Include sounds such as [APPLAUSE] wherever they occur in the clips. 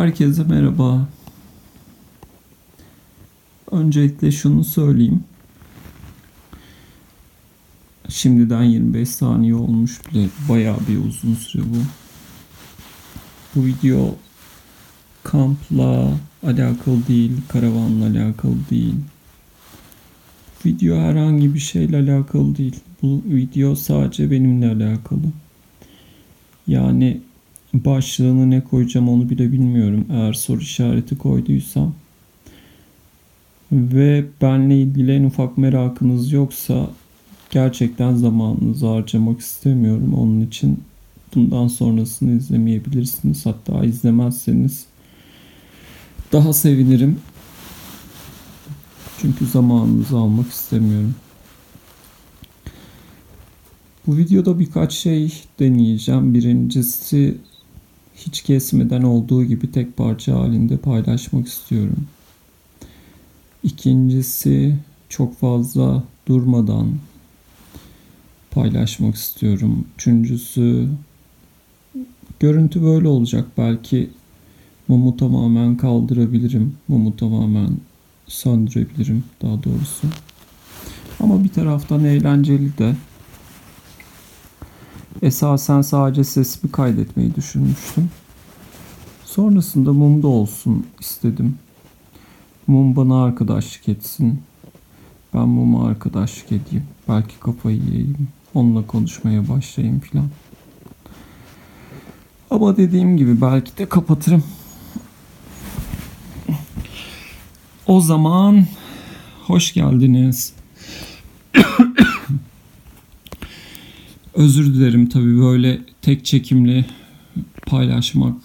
Herkese merhaba. Öncelikle şunu söyleyeyim. Şimdiden 25 saniye olmuş bile. Bayağı bir uzun süre bu. Bu video kampla alakalı değil, karavanla alakalı değil. Video herhangi bir şeyle alakalı değil. Bu video sadece benimle alakalı. Yani başlığını ne koyacağım onu bile bilmiyorum. Eğer soru işareti koyduysam ve benle ilgili en ufak merakınız yoksa gerçekten zamanınızı harcamak istemiyorum. Onun için bundan sonrasını izlemeyebilirsiniz. Hatta izlemezseniz daha sevinirim. Çünkü zamanınızı almak istemiyorum. Bu videoda birkaç şey deneyeceğim. Birincisi hiç kesmeden olduğu gibi tek parça halinde paylaşmak istiyorum. İkincisi çok fazla durmadan paylaşmak istiyorum. Üçüncüsü görüntü böyle olacak. Belki mumu tamamen kaldırabilirim. Mumu tamamen söndürebilirim daha doğrusu. Ama bir taraftan eğlenceli de. Esasen sadece sesimi kaydetmeyi düşünmüştüm. Sonrasında mum da olsun istedim. Mum bana arkadaşlık etsin. Ben muma arkadaşlık edeyim. Belki kafayı yiyeyim. Onunla konuşmaya başlayayım filan. Ama dediğim gibi belki de kapatırım. O zaman hoş geldiniz. Özür dilerim tabii böyle tek çekimli paylaşmak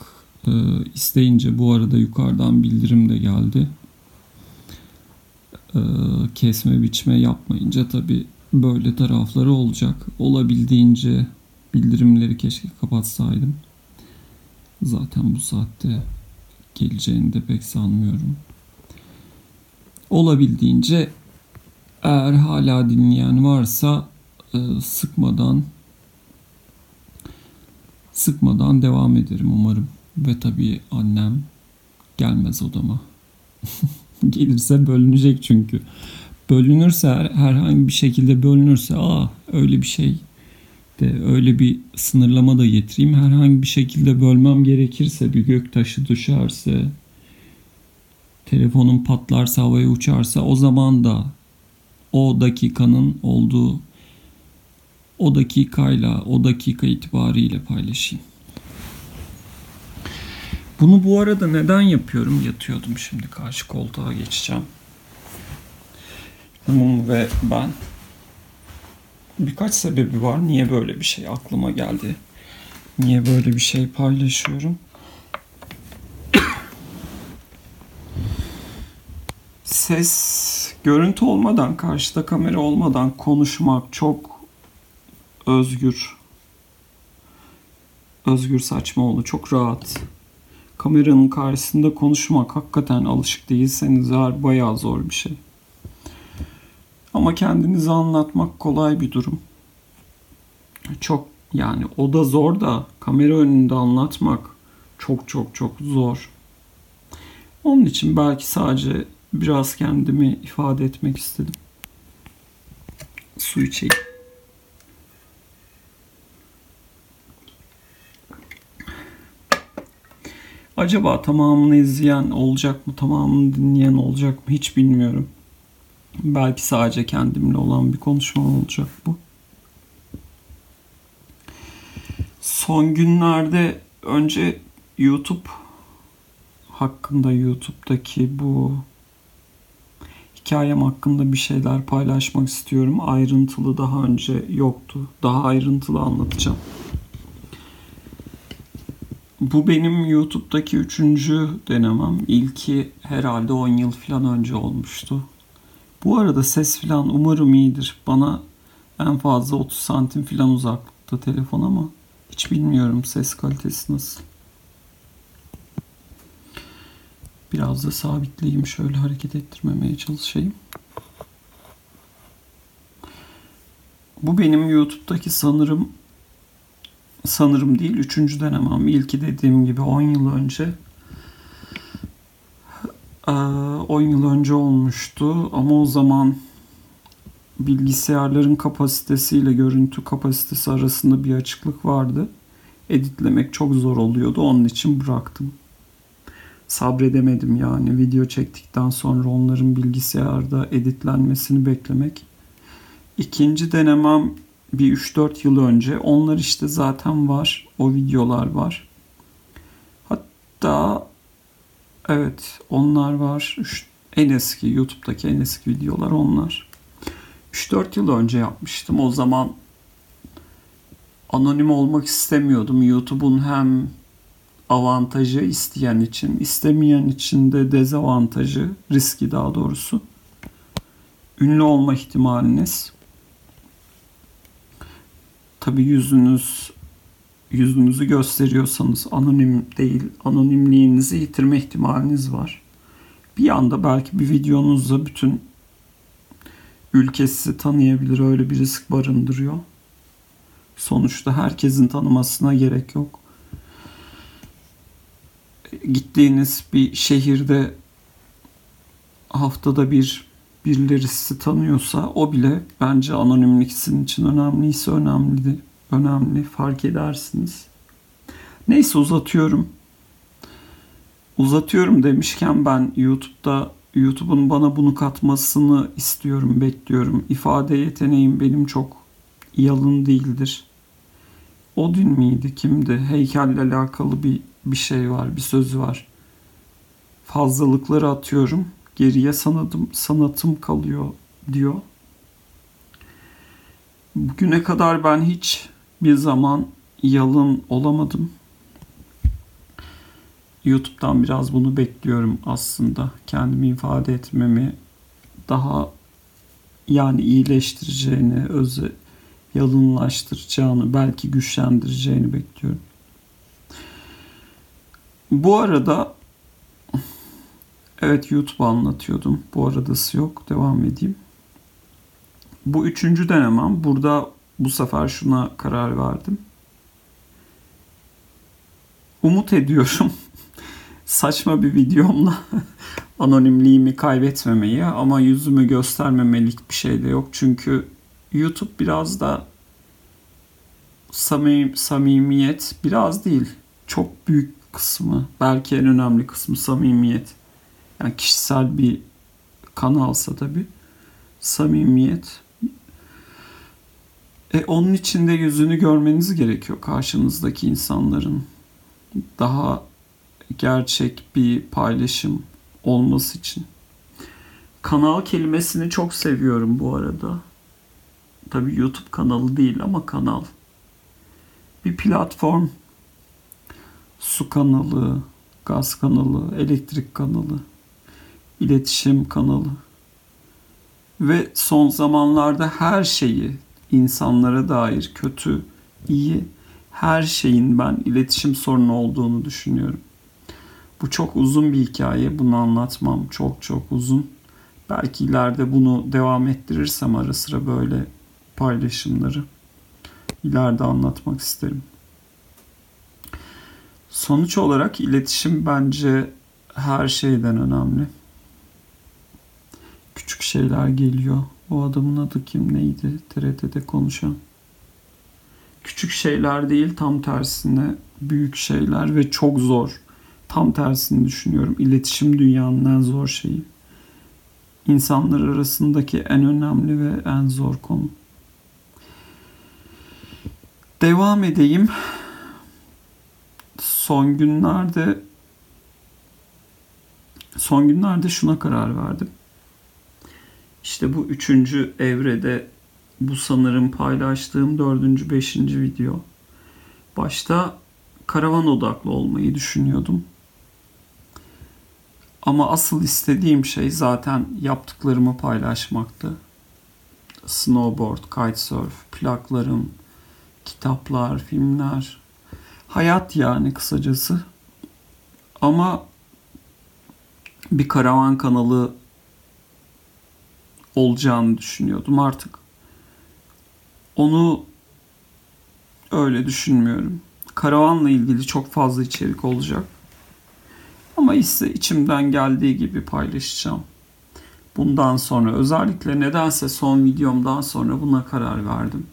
e, isteyince bu arada yukarıdan bildirim de geldi. E, kesme biçme yapmayınca tabii böyle tarafları olacak. Olabildiğince bildirimleri keşke kapatsaydım. Zaten bu saatte geleceğini de pek sanmıyorum. Olabildiğince eğer hala dinleyen varsa e, sıkmadan sıkmadan devam ederim umarım. Ve tabii annem gelmez odama. [LAUGHS] Gelirse bölünecek çünkü. Bölünürse her, herhangi bir şekilde bölünürse aa öyle bir şey de öyle bir sınırlama da getireyim. Herhangi bir şekilde bölmem gerekirse bir gök taşı düşerse telefonum patlarsa havaya uçarsa o zaman da o dakikanın olduğu o dakikayla o dakika itibariyle paylaşayım. Bunu bu arada neden yapıyorum? Yatıyordum şimdi karşı koltuğa geçeceğim. Mum ve ben. Birkaç sebebi var. Niye böyle bir şey aklıma geldi? Niye böyle bir şey paylaşıyorum? Ses, görüntü olmadan, karşıda kamera olmadan konuşmak çok özgür. Özgür Saçmaoğlu çok rahat. Kameranın karşısında konuşmak hakikaten alışık değilseniz eğer bayağı zor bir şey. Ama kendinizi anlatmak kolay bir durum. Çok yani o da zor da kamera önünde anlatmak çok çok çok zor. Onun için belki sadece biraz kendimi ifade etmek istedim. Su içeyim. Acaba tamamını izleyen olacak mı, tamamını dinleyen olacak mı hiç bilmiyorum. Belki sadece kendimle olan bir konuşma olacak bu. Son günlerde önce YouTube hakkında YouTube'daki bu hikayem hakkında bir şeyler paylaşmak istiyorum. Ayrıntılı daha önce yoktu. Daha ayrıntılı anlatacağım. Bu benim YouTube'daki üçüncü denemem. İlki herhalde 10 yıl falan önce olmuştu. Bu arada ses falan umarım iyidir. Bana en fazla 30 santim falan uzaklıkta telefon ama hiç bilmiyorum ses kalitesi nasıl. Biraz da sabitleyeyim şöyle hareket ettirmemeye çalışayım. Bu benim YouTube'daki sanırım sanırım değil üçüncü denemem. İlki dediğim gibi 10 yıl önce 10 yıl önce olmuştu ama o zaman bilgisayarların kapasitesiyle görüntü kapasitesi arasında bir açıklık vardı. Editlemek çok zor oluyordu. Onun için bıraktım. Sabredemedim yani video çektikten sonra onların bilgisayarda editlenmesini beklemek. İkinci denemem bir 3-4 yıl önce. Onlar işte zaten var. O videolar var. Hatta evet onlar var. En eski YouTube'daki en eski videolar onlar. 3-4 yıl önce yapmıştım. O zaman anonim olmak istemiyordum. YouTube'un hem avantajı isteyen için, istemeyen için de dezavantajı, riski daha doğrusu. Ünlü olma ihtimaliniz. Tabi yüzünüz yüzünüzü gösteriyorsanız anonim değil, anonimliğinizi yitirme ihtimaliniz var. Bir anda belki bir videonuzda bütün ülke sizi tanıyabilir. Öyle bir risk barındırıyor. Sonuçta herkesin tanımasına gerek yok. Gittiğiniz bir şehirde haftada bir birileri sizi tanıyorsa o bile bence anonimlik sizin için önemliyse önemli, önemli fark edersiniz. Neyse uzatıyorum. Uzatıyorum demişken ben YouTube'da YouTube'un bana bunu katmasını istiyorum, bekliyorum. İfade yeteneğim benim çok yalın değildir. Odin miydi, kimdi? Heykelle alakalı bir, bir şey var, bir söz var. Fazlalıkları atıyorum, geriye sanatım, sanatım kalıyor diyor. Bugüne kadar ben hiç bir zaman yalın olamadım. YouTube'dan biraz bunu bekliyorum aslında. Kendimi ifade etmemi daha yani iyileştireceğini, özü yalınlaştıracağını, belki güçlendireceğini bekliyorum. Bu arada evet YouTube anlatıyordum. Bu aradası yok. Devam edeyim. Bu üçüncü denemem. Burada bu sefer şuna karar verdim. Umut ediyorum [LAUGHS] saçma bir videomla [LAUGHS] anonimliğimi kaybetmemeyi ama yüzümü göstermemelik bir şey de yok. Çünkü YouTube biraz da samim, samimiyet biraz değil. Çok büyük kısmı belki en önemli kısmı samimiyet. Yani kişisel bir kanalsa tabi samimiyet. E, onun içinde yüzünü görmeniz gerekiyor karşınızdaki insanların. Daha gerçek bir paylaşım olması için. Kanal kelimesini çok seviyorum bu arada. Tabi YouTube kanalı değil ama kanal. Bir platform. Su kanalı, gaz kanalı, elektrik kanalı, iletişim kanalı. Ve son zamanlarda her şeyi insanlara dair kötü, iyi her şeyin ben iletişim sorunu olduğunu düşünüyorum. Bu çok uzun bir hikaye. Bunu anlatmam çok çok uzun. Belki ileride bunu devam ettirirsem ara sıra böyle paylaşımları ileride anlatmak isterim. Sonuç olarak iletişim bence her şeyden önemli. Küçük şeyler geliyor. O adamın adı kim neydi? TRT'de konuşan. Küçük şeyler değil tam tersine büyük şeyler ve çok zor tam tersini düşünüyorum. İletişim dünyanın en zor şeyi. İnsanlar arasındaki en önemli ve en zor konu. Devam edeyim. Son günlerde son günlerde şuna karar verdim. İşte bu üçüncü evrede bu sanırım paylaştığım dördüncü, beşinci video. Başta karavan odaklı olmayı düşünüyordum. Ama asıl istediğim şey zaten yaptıklarımı paylaşmaktı. Snowboard, kitesurf, plaklarım, kitaplar, filmler. Hayat yani kısacası. Ama bir karavan kanalı olacağını düşünüyordum artık. Onu öyle düşünmüyorum. Karavanla ilgili çok fazla içerik olacak. Ama ise içimden geldiği gibi paylaşacağım. Bundan sonra özellikle nedense son videomdan sonra buna karar verdim.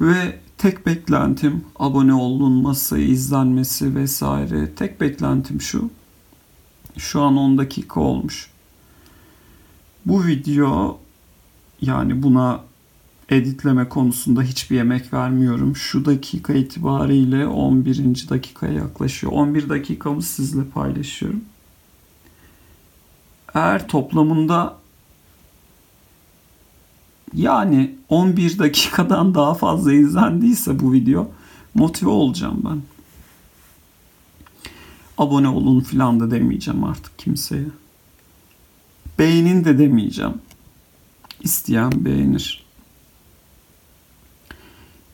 Ve tek beklentim abone olunması, izlenmesi vesaire. Tek beklentim şu. Şu an 10 dakika olmuş. Bu video yani buna editleme konusunda hiçbir yemek vermiyorum. Şu dakika itibariyle 11. dakikaya yaklaşıyor. 11 dakikamı sizle paylaşıyorum. Eğer toplamında yani 11 dakikadan daha fazla izlendiyse bu video motive olacağım ben. Abone olun filan da demeyeceğim artık kimseye. Beğenin de demeyeceğim. İsteyen beğenir.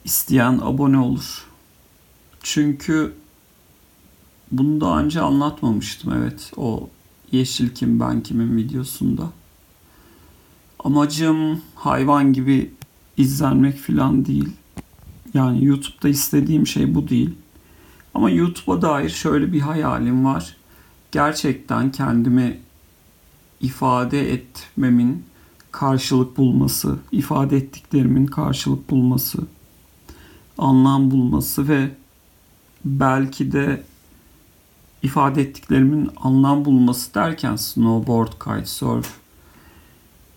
İsteyen abone olur. Çünkü bunu daha önce anlatmamıştım evet o Yeşil Kim Ben Kim'in videosunda. Amacım hayvan gibi izlenmek filan değil. Yani YouTube'da istediğim şey bu değil. Ama YouTube'a dair şöyle bir hayalim var. Gerçekten kendimi ifade etmemin karşılık bulması, ifade ettiklerimin karşılık bulması, anlam bulması ve belki de ifade ettiklerimin anlam bulması derken snowboard, kitesurf,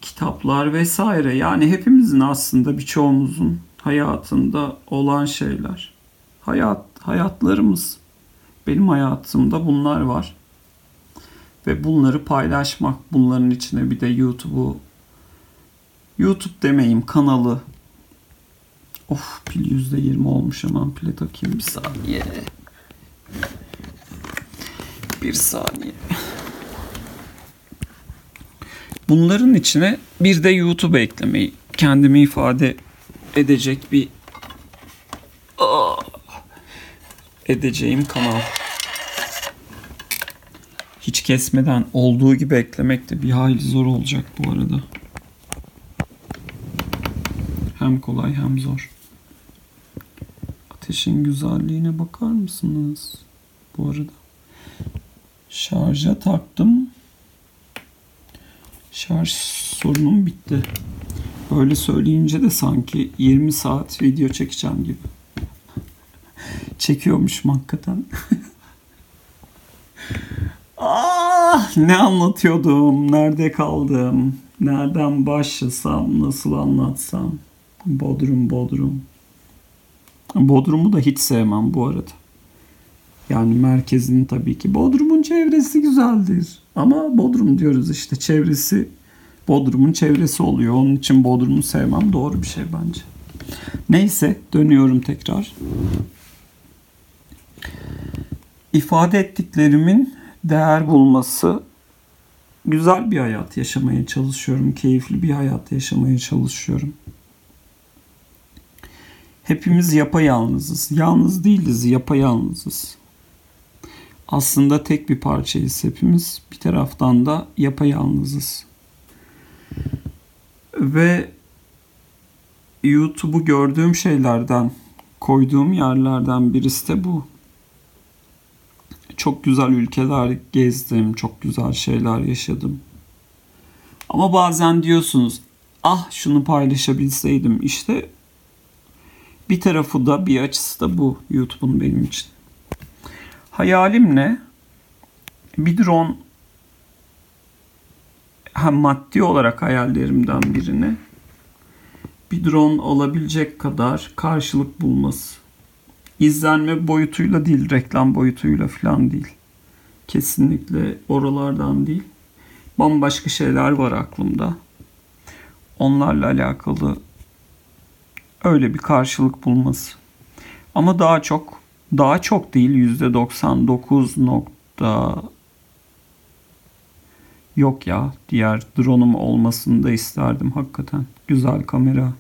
kitaplar vesaire yani hepimizin aslında birçoğumuzun hayatında olan şeyler. Hayat hayatlarımız. Benim hayatımda bunlar var. Ve bunları paylaşmak, bunların içine bir de YouTube'u YouTube demeyeyim kanalı. Of pil %20 olmuş hemen pile takayım bir saniye. Bir saniye. Bunların içine bir de YouTube eklemeyi kendimi ifade edecek bir Aa, edeceğim kanal. Hiç kesmeden olduğu gibi eklemek de bir hayli zor olacak bu arada. Hem kolay hem zor. Ateşin güzelliğine bakar mısınız? Bu arada. Şarja taktım. Şarj sorunum bitti. Böyle söyleyince de sanki 20 saat video çekeceğim gibi. [LAUGHS] Çekiyormuşum hakikaten. [LAUGHS] ah, [LAUGHS] ne anlatıyordum? Nerede kaldım? Nereden başlasam? Nasıl anlatsam? Bodrum, Bodrum. Bodrum'u da hiç sevmem bu arada. Yani merkezin tabii ki. Bodrum'un çevresi güzeldir. Ama Bodrum diyoruz işte çevresi Bodrum'un çevresi oluyor. Onun için Bodrum'u sevmem doğru bir şey bence. Neyse dönüyorum tekrar. İfade ettiklerimin değer bulması güzel bir hayat yaşamaya çalışıyorum. Keyifli bir hayat yaşamaya çalışıyorum. Hepimiz yapayalnızız. Yalnız değiliz, yapayalnızız. Aslında tek bir parçayız hepimiz. Bir taraftan da yapayalnızız. Ve YouTube'u gördüğüm şeylerden, koyduğum yerlerden birisi de bu. Çok güzel ülkeler gezdim, çok güzel şeyler yaşadım. Ama bazen diyorsunuz, ah şunu paylaşabilseydim. İşte bir tarafı da bir açısı da bu YouTube'un benim için. Hayalim ne? Bir drone hem maddi olarak hayallerimden birini bir drone olabilecek kadar karşılık bulması. İzlenme boyutuyla değil, reklam boyutuyla falan değil. Kesinlikle oralardan değil. Bambaşka şeyler var aklımda. Onlarla alakalı öyle bir karşılık bulması. Ama daha çok daha çok değil yüzde 99 nokta yok ya diğer drone'um olmasını da isterdim hakikaten. Güzel kamera.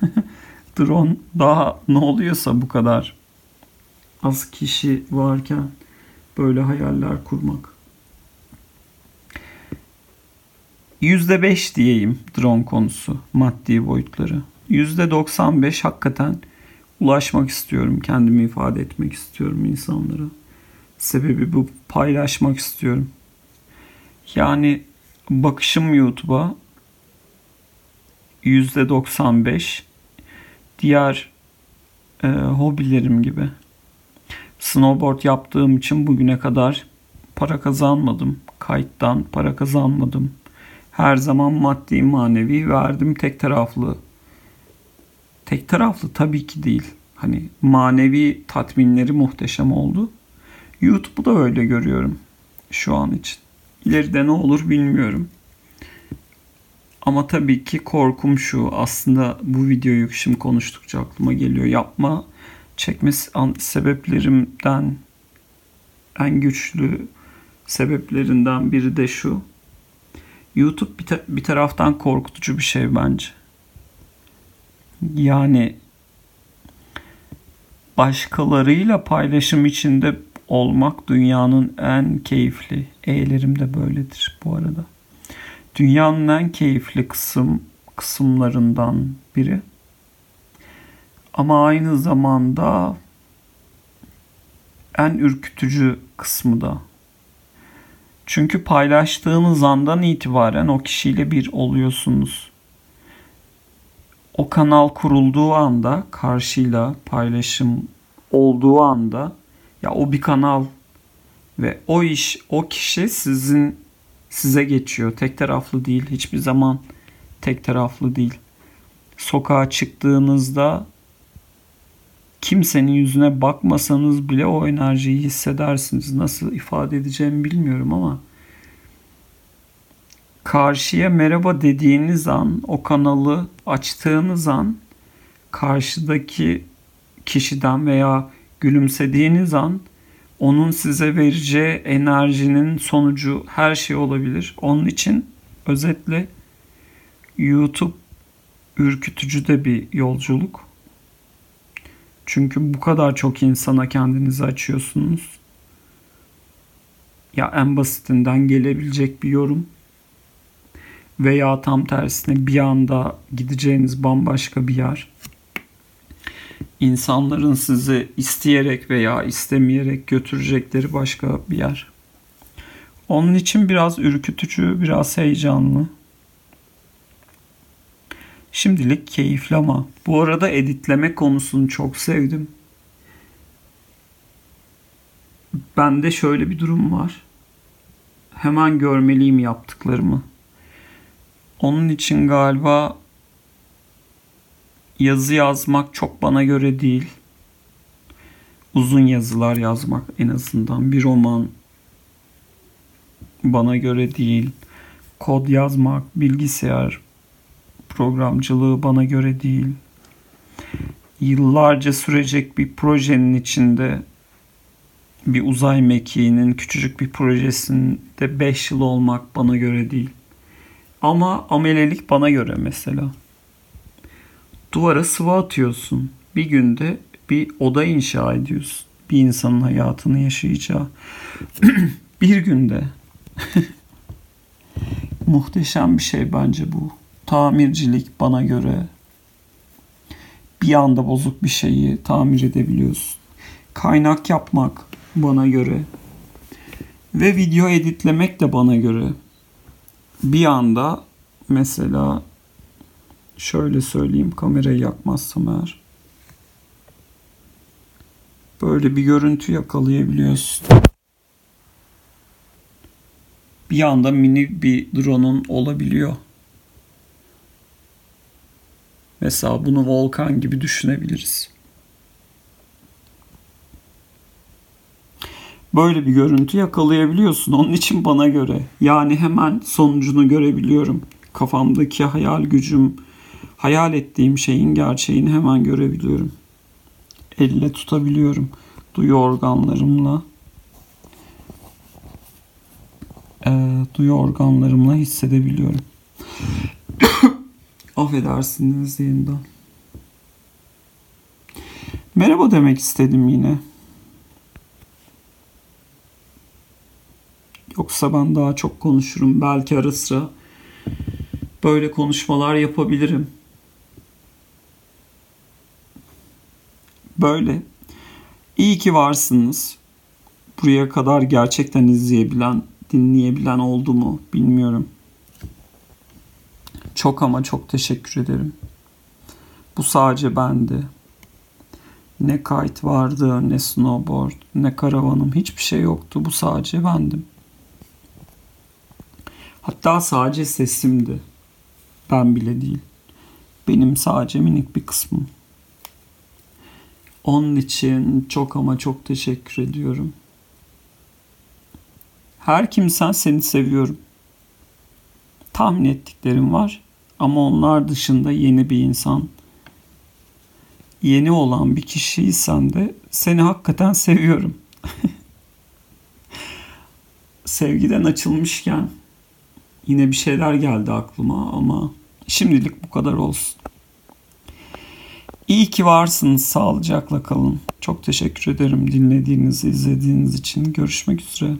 [LAUGHS] Drone daha ne oluyorsa bu kadar az kişi varken böyle hayaller kurmak. %5 diyeyim drone konusu maddi boyutları. %95 hakikaten ulaşmak istiyorum. Kendimi ifade etmek istiyorum insanlara. Sebebi bu paylaşmak istiyorum. Yani bakışım YouTube'a %95 diğer e, hobilerim gibi. Snowboard yaptığım için bugüne kadar para kazanmadım. Kayıttan para kazanmadım. Her zaman maddi manevi verdim tek taraflı. Tek taraflı tabii ki değil. Hani manevi tatminleri muhteşem oldu. YouTube'u da öyle görüyorum şu an için. İleride ne olur bilmiyorum. Ama tabii ki korkum şu. Aslında bu videoyu şimdi konuştukça aklıma geliyor. Yapma çekmesi sebeplerimden en güçlü sebeplerinden biri de şu. YouTube bir, ta- bir taraftan korkutucu bir şey bence. Yani başkalarıyla paylaşım içinde olmak dünyanın en keyifli. E'lerim de böyledir bu arada. Dünyanın en keyifli kısım kısımlarından biri. Ama aynı zamanda en ürkütücü kısmı da. Çünkü paylaştığınız andan itibaren o kişiyle bir oluyorsunuz. O kanal kurulduğu anda karşıyla paylaşım olduğu anda ya o bir kanal ve o iş o kişi sizin size geçiyor. Tek taraflı değil. Hiçbir zaman tek taraflı değil. Sokağa çıktığınızda kimsenin yüzüne bakmasanız bile o enerjiyi hissedersiniz. Nasıl ifade edeceğimi bilmiyorum ama karşıya merhaba dediğiniz an, o kanalı açtığınız an karşıdaki kişiden veya gülümsediğiniz an onun size vereceği enerjinin sonucu her şey olabilir. Onun için özetle YouTube ürkütücü de bir yolculuk. Çünkü bu kadar çok insana kendinizi açıyorsunuz. Ya en basitinden gelebilecek bir yorum veya tam tersine bir anda gideceğiniz bambaşka bir yer. İnsanların sizi isteyerek veya istemeyerek götürecekleri başka bir yer. Onun için biraz ürkütücü, biraz heyecanlı. Şimdilik keyifli ama bu arada editleme konusunu çok sevdim. Bende şöyle bir durum var. Hemen görmeliyim yaptıklarımı. Onun için galiba yazı yazmak çok bana göre değil. Uzun yazılar yazmak en azından bir roman bana göre değil. Kod yazmak, bilgisayar programcılığı bana göre değil. Yıllarca sürecek bir projenin içinde bir uzay mekiğinin küçücük bir projesinde 5 yıl olmak bana göre değil. Ama amelelik bana göre mesela. Duvara sıvı atıyorsun. Bir günde bir oda inşa ediyorsun. Bir insanın hayatını yaşayacağı. [CLEARS THROAT] bir günde. [LAUGHS] Muhteşem bir şey bence bu. Tamircilik bana göre bir anda bozuk bir şeyi tamir edebiliyorsun. Kaynak yapmak bana göre ve video editlemek de bana göre bir anda mesela şöyle söyleyeyim kamerayı yakmazsam eğer böyle bir görüntü yakalayabiliyorsun. Bir anda mini bir drone'un olabiliyor. Mesela bunu volkan gibi düşünebiliriz. Böyle bir görüntü yakalayabiliyorsun. Onun için bana göre. Yani hemen sonucunu görebiliyorum. Kafamdaki hayal gücüm, hayal ettiğim şeyin gerçeğini hemen görebiliyorum. Elle tutabiliyorum. Duyu organlarımla. E, duyu organlarımla hissedebiliyorum. Affedersiniz yeniden. Merhaba demek istedim yine. Yoksa ben daha çok konuşurum. Belki ara sıra böyle konuşmalar yapabilirim. Böyle. İyi ki varsınız. buraya kadar gerçekten izleyebilen, dinleyebilen oldu mu bilmiyorum. Çok ama çok teşekkür ederim. Bu sadece bendi. Ne kite vardı, ne snowboard, ne karavanım hiçbir şey yoktu. Bu sadece bendim. Hatta sadece sesimdi. Ben bile değil. Benim sadece minik bir kısmım. Onun için çok ama çok teşekkür ediyorum. Her kimsen seni seviyorum. Tahmin ettiklerim var ama onlar dışında yeni bir insan, yeni olan bir kişiysen de seni hakikaten seviyorum. [LAUGHS] Sevgiden açılmışken yine bir şeyler geldi aklıma ama şimdilik bu kadar olsun. İyi ki varsınız. Sağlıcakla kalın. Çok teşekkür ederim dinlediğiniz, izlediğiniz için. Görüşmek üzere.